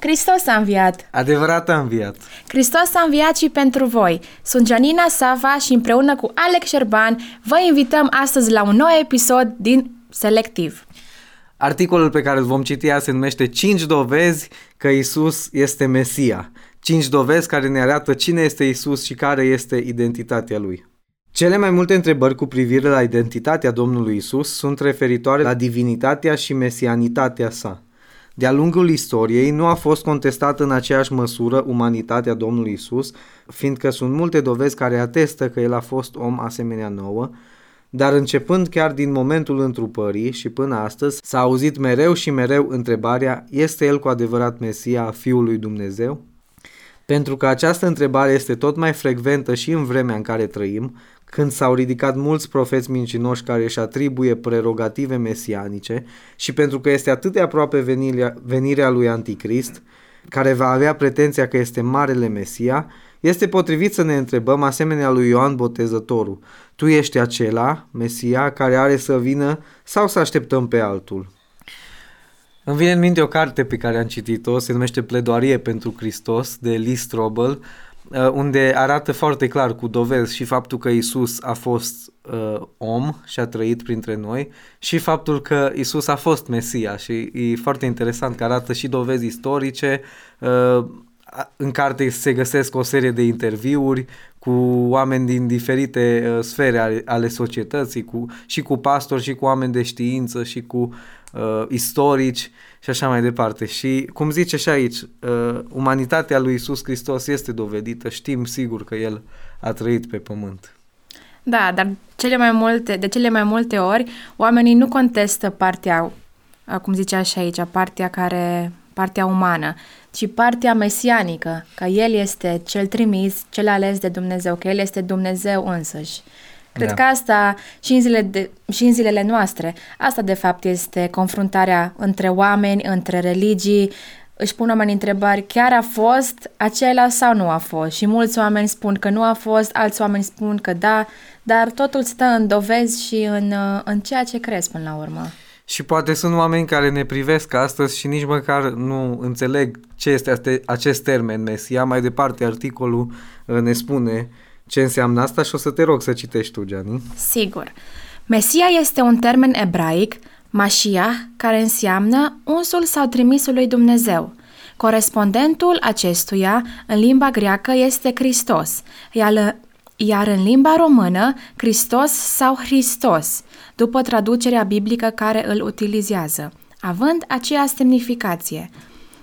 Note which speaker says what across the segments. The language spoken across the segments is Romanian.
Speaker 1: Hristos a înviat!
Speaker 2: Adevărat a înviat!
Speaker 1: Hristos a înviat și pentru voi! Sunt Janina Sava și împreună cu Alex Șerban vă invităm astăzi la un nou episod din Selectiv.
Speaker 2: Articolul pe care îl vom citi azi se numește 5 dovezi că Isus este Mesia. 5 dovezi care ne arată cine este Isus și care este identitatea lui. Cele mai multe întrebări cu privire la identitatea Domnului Isus sunt referitoare la divinitatea și mesianitatea sa. De-a lungul istoriei nu a fost contestată în aceeași măsură umanitatea Domnului Isus, fiindcă sunt multe dovezi care atestă că el a fost om asemenea nouă, dar începând chiar din momentul întrupării și până astăzi s-a auzit mereu și mereu întrebarea, este el cu adevărat Mesia, Fiul lui Dumnezeu? Pentru că această întrebare este tot mai frecventă și în vremea în care trăim, când s-au ridicat mulți profeți mincinoși care își atribuie prerogative mesianice și pentru că este atât de aproape venirea, venirea lui Anticrist, care va avea pretenția că este Marele Mesia, este potrivit să ne întrebăm, asemenea lui Ioan Botezătorul, tu ești acela, Mesia, care are să vină sau să așteptăm pe altul? Îmi vine în minte o carte pe care am citit-o, se numește Pledoarie pentru Hristos, de Lee Strobel, uh, unde arată foarte clar cu dovezi și faptul că Isus a fost uh, om și a trăit printre noi și faptul că Isus a fost Mesia. Și e foarte interesant că arată și dovezi istorice, uh, în carte se găsesc o serie de interviuri cu oameni din diferite uh, sfere ale, ale societății, cu, și cu pastori, și cu oameni de știință, și cu uh, istorici și așa mai departe. Și cum zice și aici, uh, umanitatea lui Isus Hristos este dovedită, știm sigur că El a trăit pe pământ.
Speaker 1: Da, dar cele mai multe, de cele mai multe ori oamenii nu contestă partea, cum zicea și aici, partea care partea umană, ci partea mesianică, că El este cel trimis, cel ales de Dumnezeu, că El este Dumnezeu însăși. Cred da. că asta și în, zile de, și în zilele noastre, asta de fapt este confruntarea între oameni, între religii, își pun oamenii întrebări, chiar a fost acela sau nu a fost? Și mulți oameni spun că nu a fost, alți oameni spun că da, dar totul stă în dovezi și în, în ceea ce crezi până la urmă.
Speaker 2: Și poate sunt oameni care ne privesc astăzi și nici măcar nu înțeleg ce este acest termen Mesia. Mai departe, articolul uh, ne spune ce înseamnă asta și o să te rog să citești tu, Gianni.
Speaker 1: Sigur. Mesia este un termen ebraic, Mashiach, care înseamnă unsul sau trimisul lui Dumnezeu. Corespondentul acestuia în limba greacă este Hristos, iar, iar în limba română, Hristos sau Hristos, după traducerea biblică care îl utilizează, având aceeași semnificație.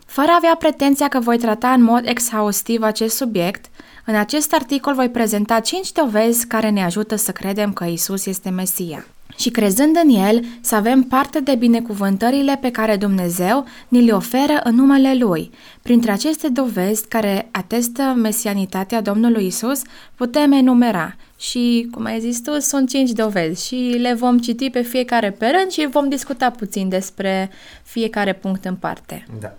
Speaker 1: Fără a avea pretenția că voi trata în mod exhaustiv acest subiect, în acest articol voi prezenta 5 dovezi care ne ajută să credem că Isus este Mesia și crezând în El să avem parte de binecuvântările pe care Dumnezeu ni le oferă în numele Lui. Printre aceste dovezi care atestă mesianitatea Domnului Isus, putem enumera și, cum ai zis tu, sunt cinci dovezi și le vom citi pe fiecare pe rând și vom discuta puțin despre fiecare punct în parte.
Speaker 2: Da.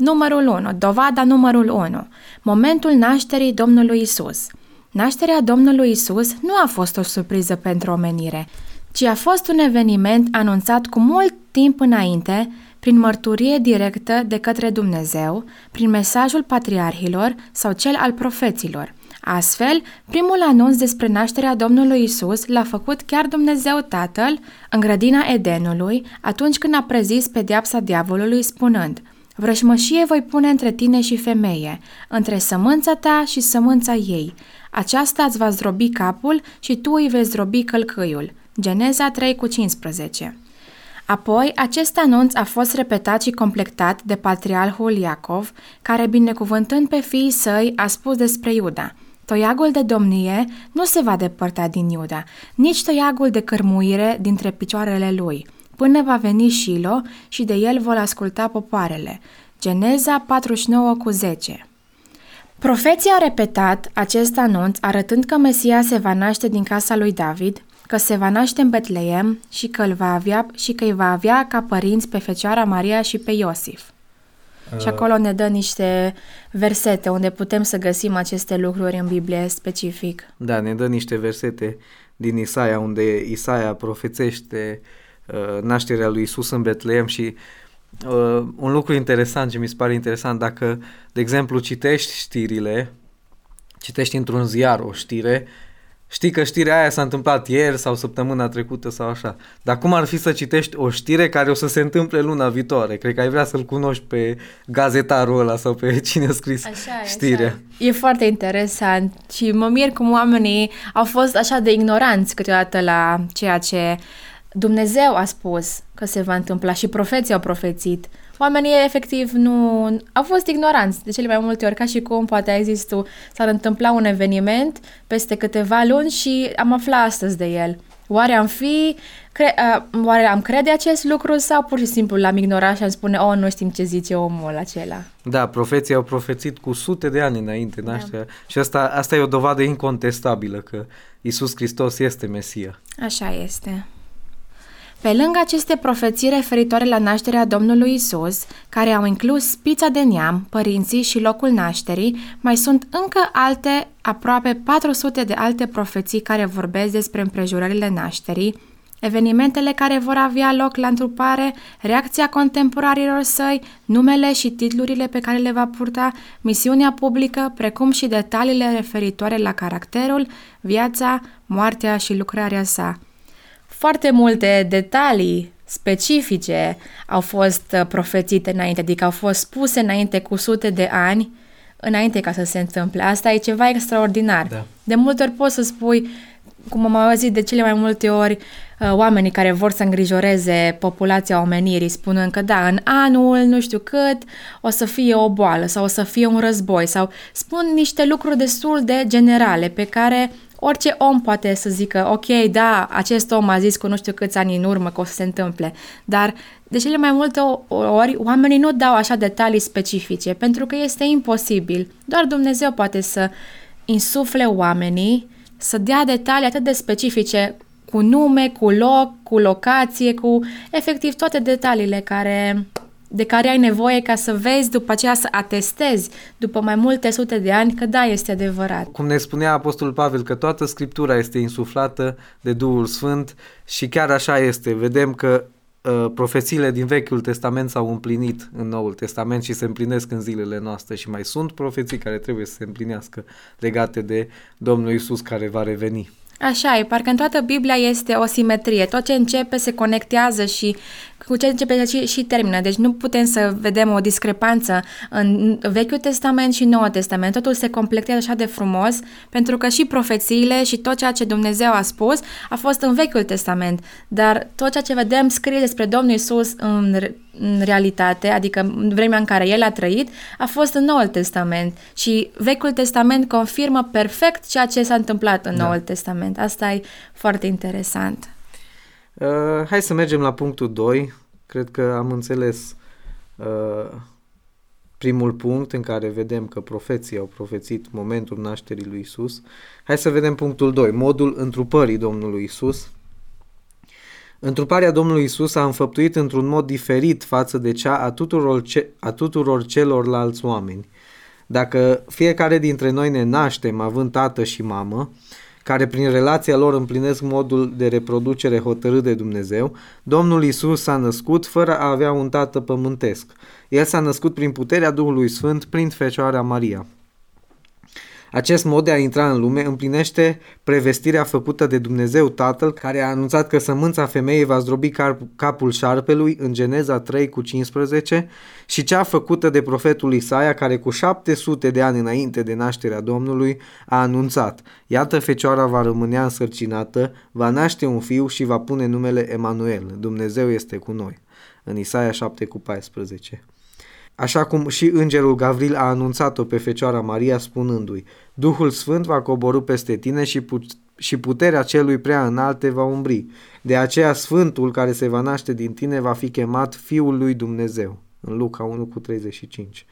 Speaker 1: Numărul 1. Dovada numărul 1. Momentul nașterii Domnului Isus. Nașterea Domnului Isus nu a fost o surpriză pentru omenire, ci a fost un eveniment anunțat cu mult timp înainte, prin mărturie directă de către Dumnezeu, prin mesajul patriarhilor sau cel al profeților. Astfel, primul anunț despre nașterea Domnului Isus l-a făcut chiar Dumnezeu Tatăl în grădina Edenului, atunci când a prezis pedeapsa diavolului spunând Vrășmășie voi pune între tine și femeie, între sămânța ta și sămânța ei. Aceasta îți va zdrobi capul și tu îi vei zdrobi călcâiul. Geneza 3 cu 15 Apoi, acest anunț a fost repetat și completat de patriarhul Iacov, care, binecuvântând pe fiii săi, a spus despre Iuda – Toiagul de domnie nu se va depărta din Iuda, nici toiagul de cărmuire dintre picioarele lui, până va veni Shilo și de el vor asculta popoarele. Geneza 49 cu 10 Profeția a repetat acest anunț arătând că Mesia se va naște din casa lui David, că se va naște în Betleem și că, îl va avea, și că îi va avea ca părinți pe Fecioara Maria și pe Iosif. Și acolo ne dă niște versete unde putem să găsim aceste lucruri în Biblie specific.
Speaker 2: Da, ne dă niște versete din Isaia, unde Isaia profețește uh, nașterea lui Isus în Betleem și uh, un lucru interesant ce mi se pare interesant, dacă, de exemplu, citești știrile, citești într-un ziar o știre, știi că știrea aia s-a întâmplat ieri sau săptămâna trecută sau așa. Dar cum ar fi să citești o știre care o să se întâmple luna viitoare? Cred că ai vrea să-l cunoști pe gazetarul ăla sau pe cine a scris așa știrea. Așa
Speaker 1: e. foarte interesant și mă mir cum oamenii au fost așa de ignoranți câteodată la ceea ce Dumnezeu a spus că se va întâmpla și profeții au profețit. Oamenii efectiv nu au fost ignoranți de cele mai multe ori, ca și cum poate ai zis tu, s-ar întâmpla un eveniment peste câteva luni și am aflat astăzi de el. Oare am fi, cre, uh, oare am crede acest lucru sau pur și simplu l-am ignorat și am spune, oh, nu știm ce zice omul acela?
Speaker 2: Da, profeții au profețit cu sute de ani înainte da. și asta, asta e o dovadă incontestabilă că Isus Hristos este Mesia.
Speaker 1: Așa este. Pe lângă aceste profeții referitoare la nașterea Domnului Isus, care au inclus spița de neam, părinții și locul nașterii, mai sunt încă alte, aproape 400 de alte profeții care vorbesc despre împrejurările nașterii, evenimentele care vor avea loc la întrupare, reacția contemporarilor săi, numele și titlurile pe care le va purta, misiunea publică, precum și detaliile referitoare la caracterul, viața, moartea și lucrarea sa – foarte multe detalii specifice au fost uh, profețite înainte, adică au fost spuse înainte cu sute de ani, înainte ca să se întâmple. Asta e ceva extraordinar. Da. De multe ori poți să spui, cum am auzit de cele mai multe ori, uh, oamenii care vor să îngrijoreze populația omenirii, spunând că da, în anul nu știu cât o să fie o boală sau o să fie un război sau spun niște lucruri destul de generale pe care orice om poate să zică, ok, da, acest om a zis cu nu știu câți ani în urmă că o să se întâmple, dar de cele mai multe ori oamenii nu dau așa detalii specifice, pentru că este imposibil. Doar Dumnezeu poate să insufle oamenii, să dea detalii atât de specifice cu nume, cu loc, cu locație, cu efectiv toate detaliile care de care ai nevoie ca să vezi după aceea să atestezi după mai multe sute de ani că da, este adevărat.
Speaker 2: Cum ne spunea Apostolul Pavel că toată Scriptura este insuflată de Duhul Sfânt și chiar așa este. Vedem că uh, profețiile din Vechiul Testament s-au împlinit în Noul Testament și se împlinesc în zilele noastre și mai sunt profeții care trebuie să se împlinească legate de Domnul Isus care va reveni.
Speaker 1: Așa e, parcă în toată Biblia este o simetrie. Tot ce începe se conectează și cu ce începe și, și termină. Deci nu putem să vedem o discrepanță în Vechiul Testament și Noul Testament. Totul se completează așa de frumos, pentru că și profețiile și tot ceea ce Dumnezeu a spus a fost în Vechiul Testament. Dar tot ceea ce vedem scrie despre Domnul Isus în, în realitate, adică în vremea în care El a trăit, a fost în Noul Testament. Și Vechiul Testament confirmă perfect ceea ce s-a întâmplat în da. Noul Testament. Asta e foarte interesant.
Speaker 2: Uh, hai să mergem la punctul 2. Cred că am înțeles uh, primul punct în care vedem că profeții au profețit momentul nașterii lui Isus. Hai să vedem punctul 2, modul întrupării Domnului Isus. Întruparea Domnului Isus a înfăptuit într-un mod diferit față de cea a tuturor, ce, a tuturor celorlalți oameni. Dacă fiecare dintre noi ne naștem având tată și mamă, care prin relația lor împlinesc modul de reproducere hotărât de Dumnezeu, Domnul Isus s-a născut fără a avea un tată pământesc. El s-a născut prin puterea Duhului Sfânt prin Fecioarea Maria. Acest mod de a intra în lume împlinește prevestirea făcută de Dumnezeu Tatăl, care a anunțat că sămânța femeii va zdrobi capul șarpelui în Geneza 3 cu 15 și cea făcută de profetul Isaia, care cu 700 de ani înainte de nașterea Domnului a anunțat, iată fecioara va rămânea însărcinată, va naște un fiu și va pune numele Emanuel, Dumnezeu este cu noi. În Isaia 7 cu 14 așa cum și îngerul Gavril a anunțat-o pe Fecioara Maria spunându-i, Duhul Sfânt va coborâ peste tine și, put- și puterea celui prea înalt te va umbri. De aceea Sfântul care se va naște din tine va fi chemat Fiul lui Dumnezeu. În Luca 1 cu 35.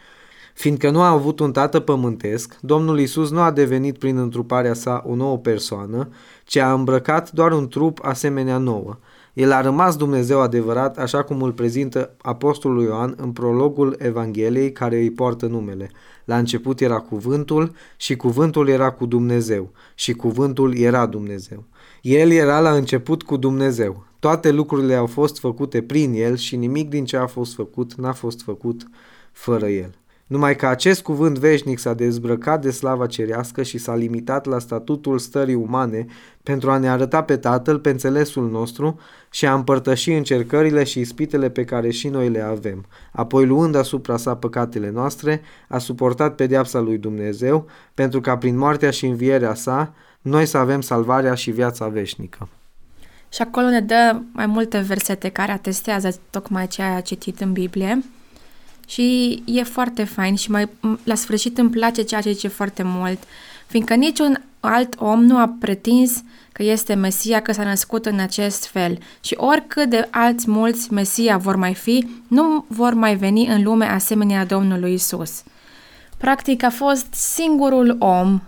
Speaker 2: Fiindcă nu a avut un tată pământesc, Domnul Isus nu a devenit prin întruparea sa o nouă persoană, ci a îmbrăcat doar un trup asemenea nouă. El a rămas Dumnezeu adevărat, așa cum îl prezintă Apostolul Ioan în prologul Evangheliei care îi poartă numele. La început era cuvântul și cuvântul era cu Dumnezeu și cuvântul era Dumnezeu. El era la început cu Dumnezeu. Toate lucrurile au fost făcute prin El și nimic din ce a fost făcut n-a fost făcut fără El. Numai că acest cuvânt veșnic s-a dezbrăcat de slava cerească și s-a limitat la statutul stării umane pentru a ne arăta pe Tatăl pe înțelesul nostru și a împărtăși încercările și ispitele pe care și noi le avem. Apoi, luând asupra sa păcatele noastre, a suportat pedeapsa lui Dumnezeu pentru ca prin moartea și învierea sa noi să avem salvarea și viața veșnică.
Speaker 1: Și acolo ne dă mai multe versete care atestează tocmai ce ai citit în Biblie. Și e foarte fain și mai la sfârșit îmi place ceea ce zice foarte mult, fiindcă niciun alt om nu a pretins că este Mesia, că s-a născut în acest fel și oricât de alți mulți Mesia vor mai fi, nu vor mai veni în lume asemenea Domnului Isus. Practic a fost singurul om,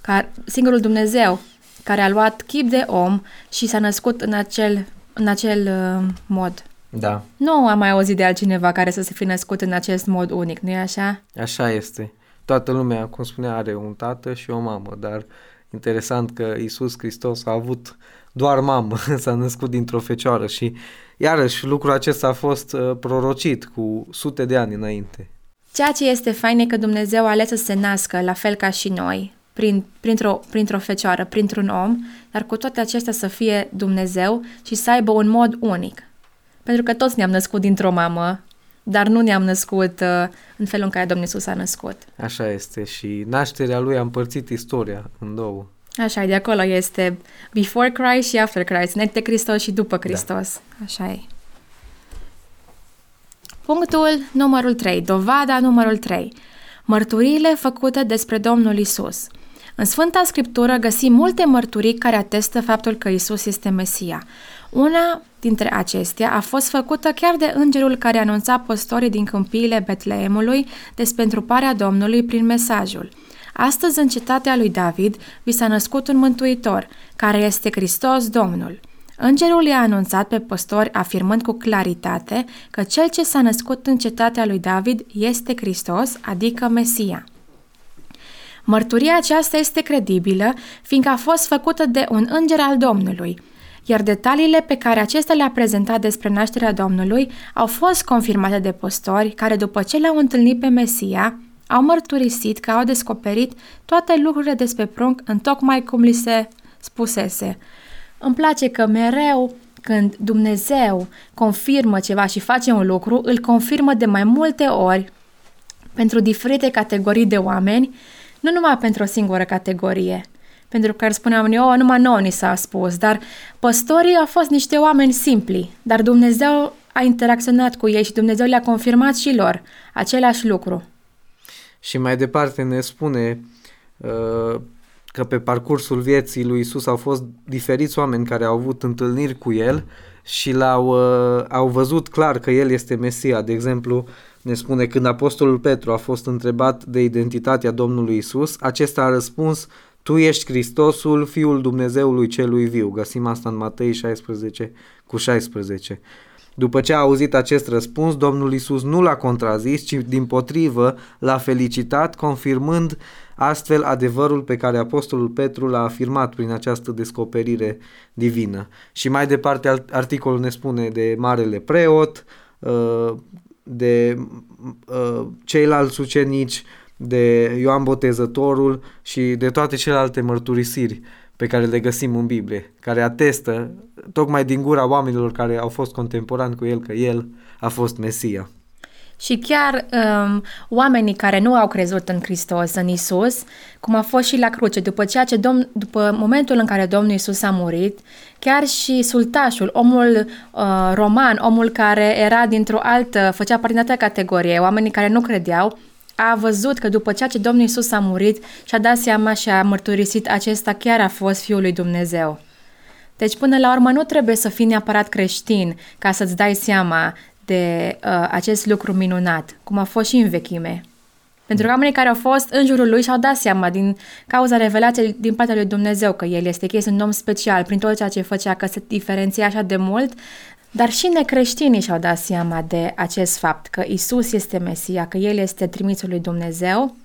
Speaker 1: care, singurul Dumnezeu care a luat chip de om și s-a născut în acel, în acel uh, mod.
Speaker 2: Da.
Speaker 1: Nu am mai auzit de altcineva care să se fi născut în acest mod unic, nu-i așa?
Speaker 2: Așa este. Toată lumea, cum spunea, are un tată și o mamă, dar interesant că Isus Hristos a avut doar mamă, s-a născut dintr-o fecioară și iarăși lucrul acesta a fost uh, prorocit cu sute de ani înainte.
Speaker 1: Ceea ce este fain e că Dumnezeu a ales să se nască, la fel ca și noi, prin, printr-o, printr-o fecioară, printr-un om, dar cu toate acestea să fie Dumnezeu și să aibă un mod unic. Pentru că toți ne-am născut dintr-o mamă, dar nu ne-am născut uh, în felul în care Domnul Iisus a născut.
Speaker 2: Așa este și nașterea lui a împărțit istoria în două.
Speaker 1: Așa, de acolo este before Christ și after Christ, înainte de Hristos și după da. Hristos. Da. Așa e. Punctul numărul 3, dovada numărul 3. Mărturiile făcute despre Domnul Isus. În Sfânta Scriptură găsim multe mărturii care atestă faptul că Isus este Mesia. Una dintre acestea a fost făcută chiar de îngerul care anunța păstorii din câmpiile Betleemului despre întruparea Domnului prin mesajul. Astăzi, în cetatea lui David, vi s-a născut un mântuitor, care este Hristos Domnul. Îngerul i-a anunțat pe păstori afirmând cu claritate că cel ce s-a născut în cetatea lui David este Hristos, adică Mesia. Mărturia aceasta este credibilă, fiindcă a fost făcută de un înger al Domnului – iar detaliile pe care acesta le-a prezentat despre nașterea Domnului au fost confirmate de păstori care, după ce l-au întâlnit pe Mesia, au mărturisit că au descoperit toate lucrurile despre prunc în tocmai cum li se spusese. Îmi place că mereu când Dumnezeu confirmă ceva și face un lucru, îl confirmă de mai multe ori pentru diferite categorii de oameni, nu numai pentru o singură categorie – pentru că spuneam eu, oh, numai nouă ni s-a spus, dar păstorii au fost niște oameni simpli, dar Dumnezeu a interacționat cu ei și Dumnezeu le-a confirmat și lor același lucru.
Speaker 2: Și mai departe ne spune uh, că pe parcursul vieții lui Isus au fost diferiți oameni care au avut întâlniri cu el și l-au uh, au văzut clar că el este Mesia. De exemplu, ne spune când apostolul Petru a fost întrebat de identitatea Domnului Isus, acesta a răspuns tu ești Hristosul, Fiul Dumnezeului celui viu. Găsim asta în Matei 16 cu 16. După ce a auzit acest răspuns, Domnul Isus nu l-a contrazis, ci din potrivă l-a felicitat, confirmând astfel adevărul pe care Apostolul Petru l-a afirmat prin această descoperire divină. Și mai departe articolul ne spune de Marele Preot, uh, de uh, ceilalți ucenici, de Ioan Botezătorul și de toate celelalte mărturisiri pe care le găsim în Biblie, care atestă tocmai din gura oamenilor care au fost contemporani cu el că el a fost Mesia.
Speaker 1: Și chiar um, oamenii care nu au crezut în Hristos, în Isus, cum a fost și la cruce, după, ceea ce domn, după momentul în care Domnul Isus a murit, chiar și sultașul, omul uh, roman, omul care era dintr-o altă, făcea parte din altă categorie, oamenii care nu credeau, a văzut că după ceea ce Domnul Isus a murit și-a dat seama și a mărturisit acesta chiar a fost Fiul lui Dumnezeu. Deci până la urmă nu trebuie să fii neapărat creștin ca să-ți dai seama de uh, acest lucru minunat, cum a fost și în vechime. Pentru că oamenii care au fost în jurul lui și-au dat seama din cauza revelației din partea lui Dumnezeu că el este, că este un om special prin tot ceea ce făcea, că se diferenția așa de mult, dar și necreștinii și-au dat seama de acest fapt, că Isus este Mesia, că El este trimisul lui Dumnezeu,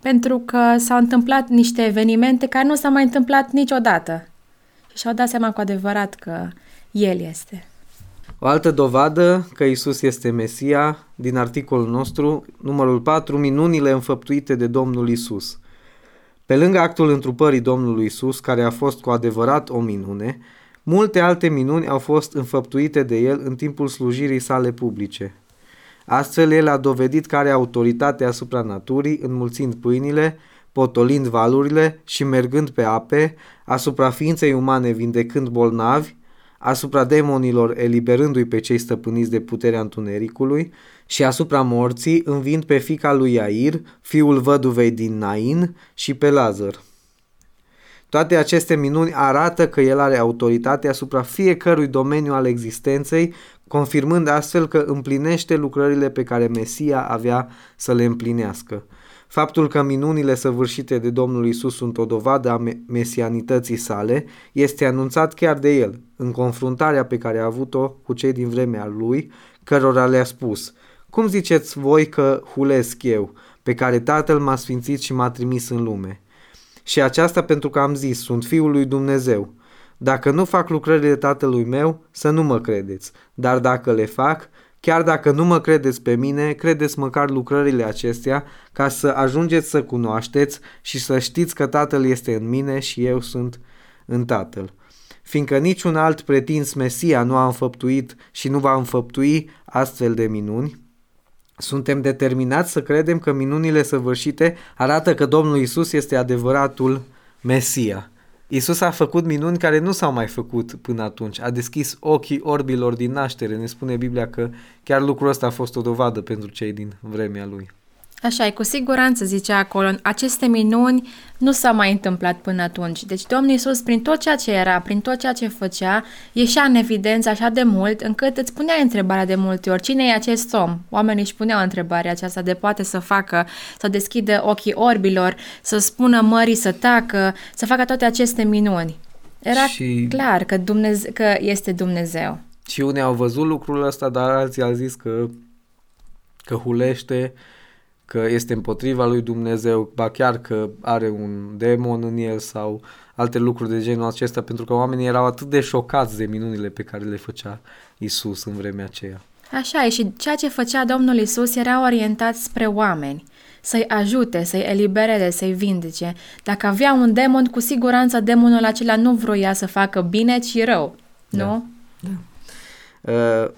Speaker 1: pentru că s-au întâmplat niște evenimente care nu s-au mai întâmplat niciodată. Și și-au dat seama cu adevărat că El este.
Speaker 2: O altă dovadă că Isus este Mesia, din articolul nostru, numărul 4, minunile înfăptuite de Domnul Isus. Pe lângă actul întrupării Domnului Isus, care a fost cu adevărat o minune, multe alte minuni au fost înfăptuite de el în timpul slujirii sale publice. Astfel, el a dovedit că are autoritate asupra naturii, înmulțind pâinile, potolind valurile și mergând pe ape, asupra ființei umane vindecând bolnavi, asupra demonilor eliberându-i pe cei stăpâniți de puterea întunericului și asupra morții învind pe fica lui Iair, fiul văduvei din Nain și pe Lazar. Toate aceste minuni arată că el are autoritate asupra fiecărui domeniu al existenței, confirmând astfel că împlinește lucrările pe care Mesia avea să le împlinească. Faptul că minunile săvârșite de Domnul Isus sunt o dovadă a mesianității sale este anunțat chiar de el, în confruntarea pe care a avut-o cu cei din vremea lui, cărora le-a spus, Cum ziceți voi că hulesc eu, pe care Tatăl m-a sfințit și m-a trimis în lume? Și aceasta pentru că am zis, sunt Fiul lui Dumnezeu. Dacă nu fac lucrările Tatălui meu, să nu mă credeți, dar dacă le fac, Chiar dacă nu mă credeți pe mine, credeți măcar lucrările acestea ca să ajungeți să cunoașteți și să știți că Tatăl este în mine și eu sunt în Tatăl. Fiindcă niciun alt pretins Mesia nu a înfăptuit și nu va înfăptui astfel de minuni, suntem determinați să credem că minunile săvârșite arată că Domnul Isus este adevăratul Mesia. Isus a făcut minuni care nu s-au mai făcut până atunci. A deschis ochii orbilor din naștere. Ne spune Biblia că chiar lucrul ăsta a fost o dovadă pentru cei din vremea lui.
Speaker 1: Așa e, cu siguranță zicea acolo, aceste minuni nu s-au mai întâmplat până atunci. Deci Domnul Iisus, prin tot ceea ce era, prin tot ceea ce făcea, ieșea în evidență așa de mult, încât îți punea întrebarea de multe ori, cine e acest om? Oamenii își puneau întrebarea aceasta de poate să facă, să deschidă ochii orbilor, să spună mării să tacă, să facă toate aceste minuni. Era și... clar că, Dumneze- că este Dumnezeu.
Speaker 2: Și unii au văzut lucrul ăsta, dar alții au zis că, că hulește, că este împotriva lui Dumnezeu, ba chiar că are un demon în el sau alte lucruri de genul acesta, pentru că oamenii erau atât de șocați de minunile pe care le făcea Isus în vremea aceea.
Speaker 1: Așa e și ceea ce făcea Domnul Isus era orientat spre oameni, să-i ajute, să-i elibereze, să-i vindece. Dacă avea un demon, cu siguranță demonul acela nu vroia să facă bine, ci rău, da. nu? Da.
Speaker 2: Uh,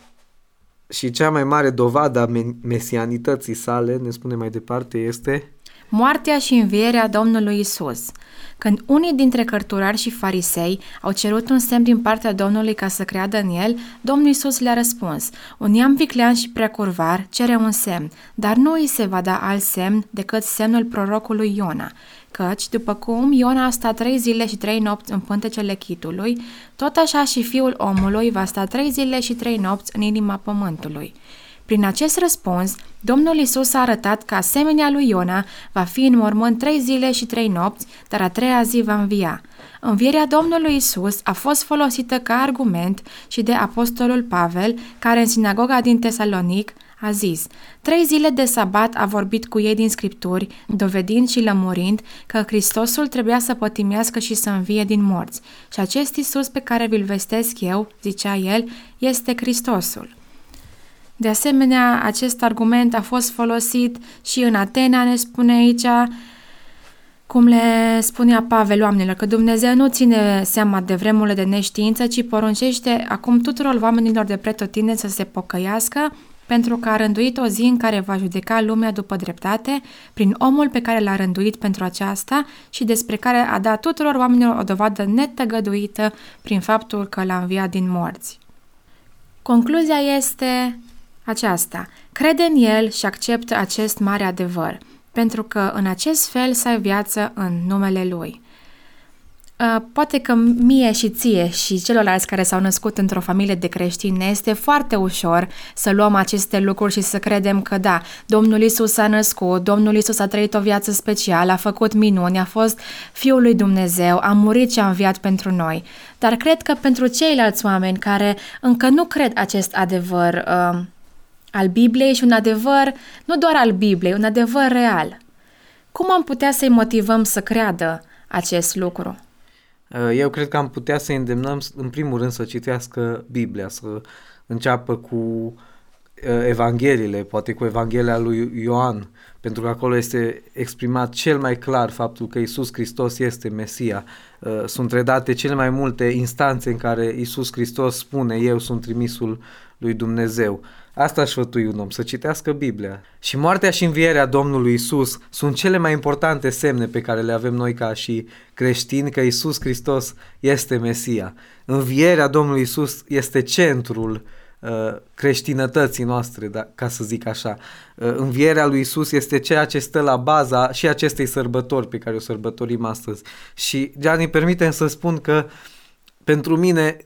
Speaker 2: și cea mai mare dovadă a mesianității sale, ne spune mai departe, este
Speaker 1: moartea și învierea Domnului Isus. Când unii dintre cărturari și farisei au cerut un semn din partea Domnului ca să creadă în el, Domnul Isus le-a răspuns, un neam viclean și preacurvar cere un semn, dar nu îi se va da alt semn decât semnul prorocului Iona. Căci, după cum Iona a stat trei zile și trei nopți în pântecele chitului, tot așa și fiul omului va sta trei zile și trei nopți în inima pământului. Prin acest răspuns, Domnul Isus a arătat că asemenea lui Iona va fi în mormânt trei zile și trei nopți, dar a treia zi va învia. Învierea Domnului Isus a fost folosită ca argument și de apostolul Pavel, care în sinagoga din Tesalonic a zis, trei zile de sabat a vorbit cu ei din scripturi, dovedind și lămurind că Hristosul trebuia să pătimească și să învie din morți. Și acest Isus pe care vi-l vestesc eu, zicea el, este Hristosul. De asemenea, acest argument a fost folosit și în Atena, ne spune aici, cum le spunea Pavel oamenilor, că Dumnezeu nu ține seama de vremurile de neștiință, ci poruncește acum tuturor oamenilor de pretotine să se pocăiască, pentru că a rânduit o zi în care va judeca lumea după dreptate, prin omul pe care l-a rânduit pentru aceasta și despre care a dat tuturor oamenilor o dovadă netăgăduită prin faptul că l-a înviat din morți. Concluzia este aceasta. Crede în el și acceptă acest mare adevăr, pentru că în acest fel să ai viață în numele lui. Uh, poate că mie și ție și celorlalți care s-au născut într-o familie de creștini ne este foarte ușor să luăm aceste lucruri și să credem că da, Domnul Isus a născut, Domnul Isus a trăit o viață specială, a făcut minuni, a fost Fiul lui Dumnezeu, a murit și a înviat pentru noi. Dar cred că pentru ceilalți oameni care încă nu cred acest adevăr uh, al Bibliei și un adevăr, nu doar al Bibliei, un adevăr real, cum am putea să-i motivăm să creadă acest lucru?
Speaker 2: Uh, eu cred că am putea să îndemnăm, în primul rând, să citească Biblia, să înceapă cu uh, Evangheliile, poate cu Evanghelia lui Ioan, pentru că acolo este exprimat cel mai clar faptul că Isus Hristos este Mesia. Uh, sunt redate cele mai multe instanțe în care Isus Hristos spune, eu sunt trimisul lui Dumnezeu. Asta aș sfătui un om, să citească Biblia. Și moartea și învierea Domnului Isus sunt cele mai importante semne pe care le avem noi ca și creștini, că Isus Hristos este Mesia. Învierea Domnului Isus este centrul uh, creștinătății noastre, da, ca să zic așa. Uh, învierea lui Isus este ceea ce stă la baza și acestei sărbători pe care o sărbătorim astăzi. Și, Gianni, permite să spun că pentru mine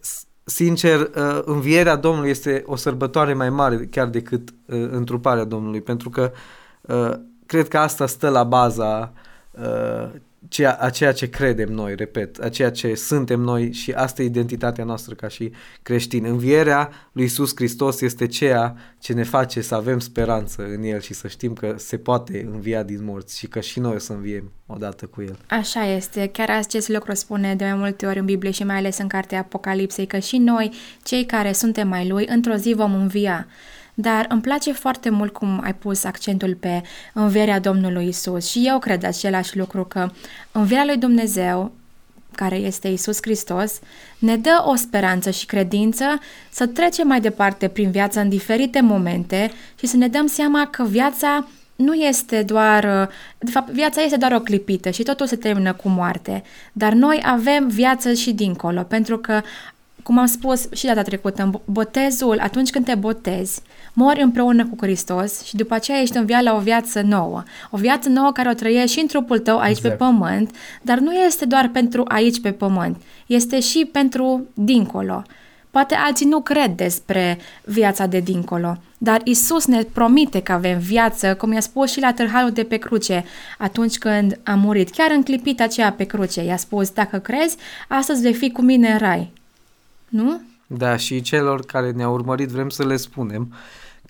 Speaker 2: sincer, uh, învierea Domnului este o sărbătoare mai mare chiar decât uh, întruparea Domnului, pentru că uh, cred că asta stă la baza ceea, a ceea ce credem noi, repet, a ceea ce suntem noi și asta e identitatea noastră ca și creștini. Învierea lui Isus Hristos este ceea ce ne face să avem speranță în El și să știm că se poate învia din morți și că și noi o să înviem odată cu El.
Speaker 1: Așa este, chiar acest lucru spune de mai multe ori în Biblie și mai ales în cartea Apocalipsei că și noi, cei care suntem mai Lui, într-o zi vom învia. Dar îmi place foarte mult cum ai pus accentul pe învierea Domnului Isus și eu cred același lucru că învierea lui Dumnezeu care este Isus Hristos, ne dă o speranță și credință să trecem mai departe prin viața în diferite momente și să ne dăm seama că viața nu este doar, de fapt, viața este doar o clipită și totul se termină cu moarte, dar noi avem viață și dincolo, pentru că cum am spus și data trecută, botezul, atunci când te botezi, mori împreună cu Hristos și după aceea ești înviat la o viață nouă. O viață nouă care o trăiești și în trupul tău aici exact. pe pământ, dar nu este doar pentru aici pe pământ, este și pentru dincolo. Poate alții nu cred despre viața de dincolo, dar Isus ne promite că avem viață, cum i-a spus și la târhalul de pe cruce, atunci când a murit. Chiar în clipit aceea pe cruce, i-a spus, dacă crezi, astăzi vei fi cu mine în rai nu?
Speaker 2: Da, și celor care ne-au urmărit vrem să le spunem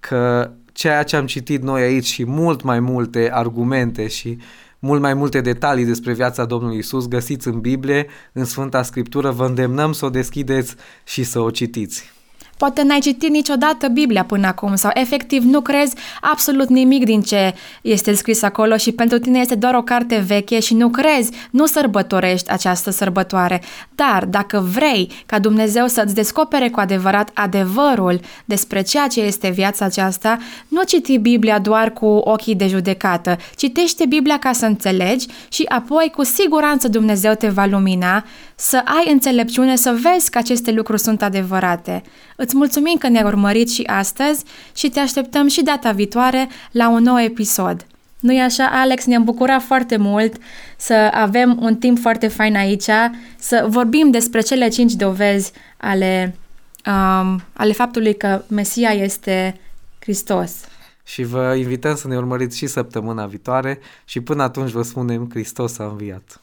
Speaker 2: că ceea ce am citit noi aici și mult mai multe argumente și mult mai multe detalii despre viața Domnului Isus găsiți în Biblie, în Sfânta Scriptură, vă îndemnăm să o deschideți și să o citiți.
Speaker 1: Poate n-ai citit niciodată Biblia până acum sau efectiv nu crezi absolut nimic din ce este scris acolo și pentru tine este doar o carte veche și nu crezi, nu sărbătorești această sărbătoare. Dar dacă vrei ca Dumnezeu să-ți descopere cu adevărat adevărul despre ceea ce este viața aceasta, nu citi Biblia doar cu ochii de judecată, citește Biblia ca să înțelegi și apoi cu siguranță Dumnezeu te va lumina să ai înțelepciune să vezi că aceste lucruri sunt adevărate. Îți mulțumim că ne-ai urmărit și astăzi și te așteptăm și data viitoare la un nou episod. Nu-i așa, Alex? Ne-am bucurat foarte mult să avem un timp foarte fain aici, să vorbim despre cele cinci dovezi ale, um, ale faptului că Mesia este Hristos.
Speaker 2: Și vă invităm să ne urmăriți și săptămâna viitoare și până atunci vă spunem Hristos a înviat.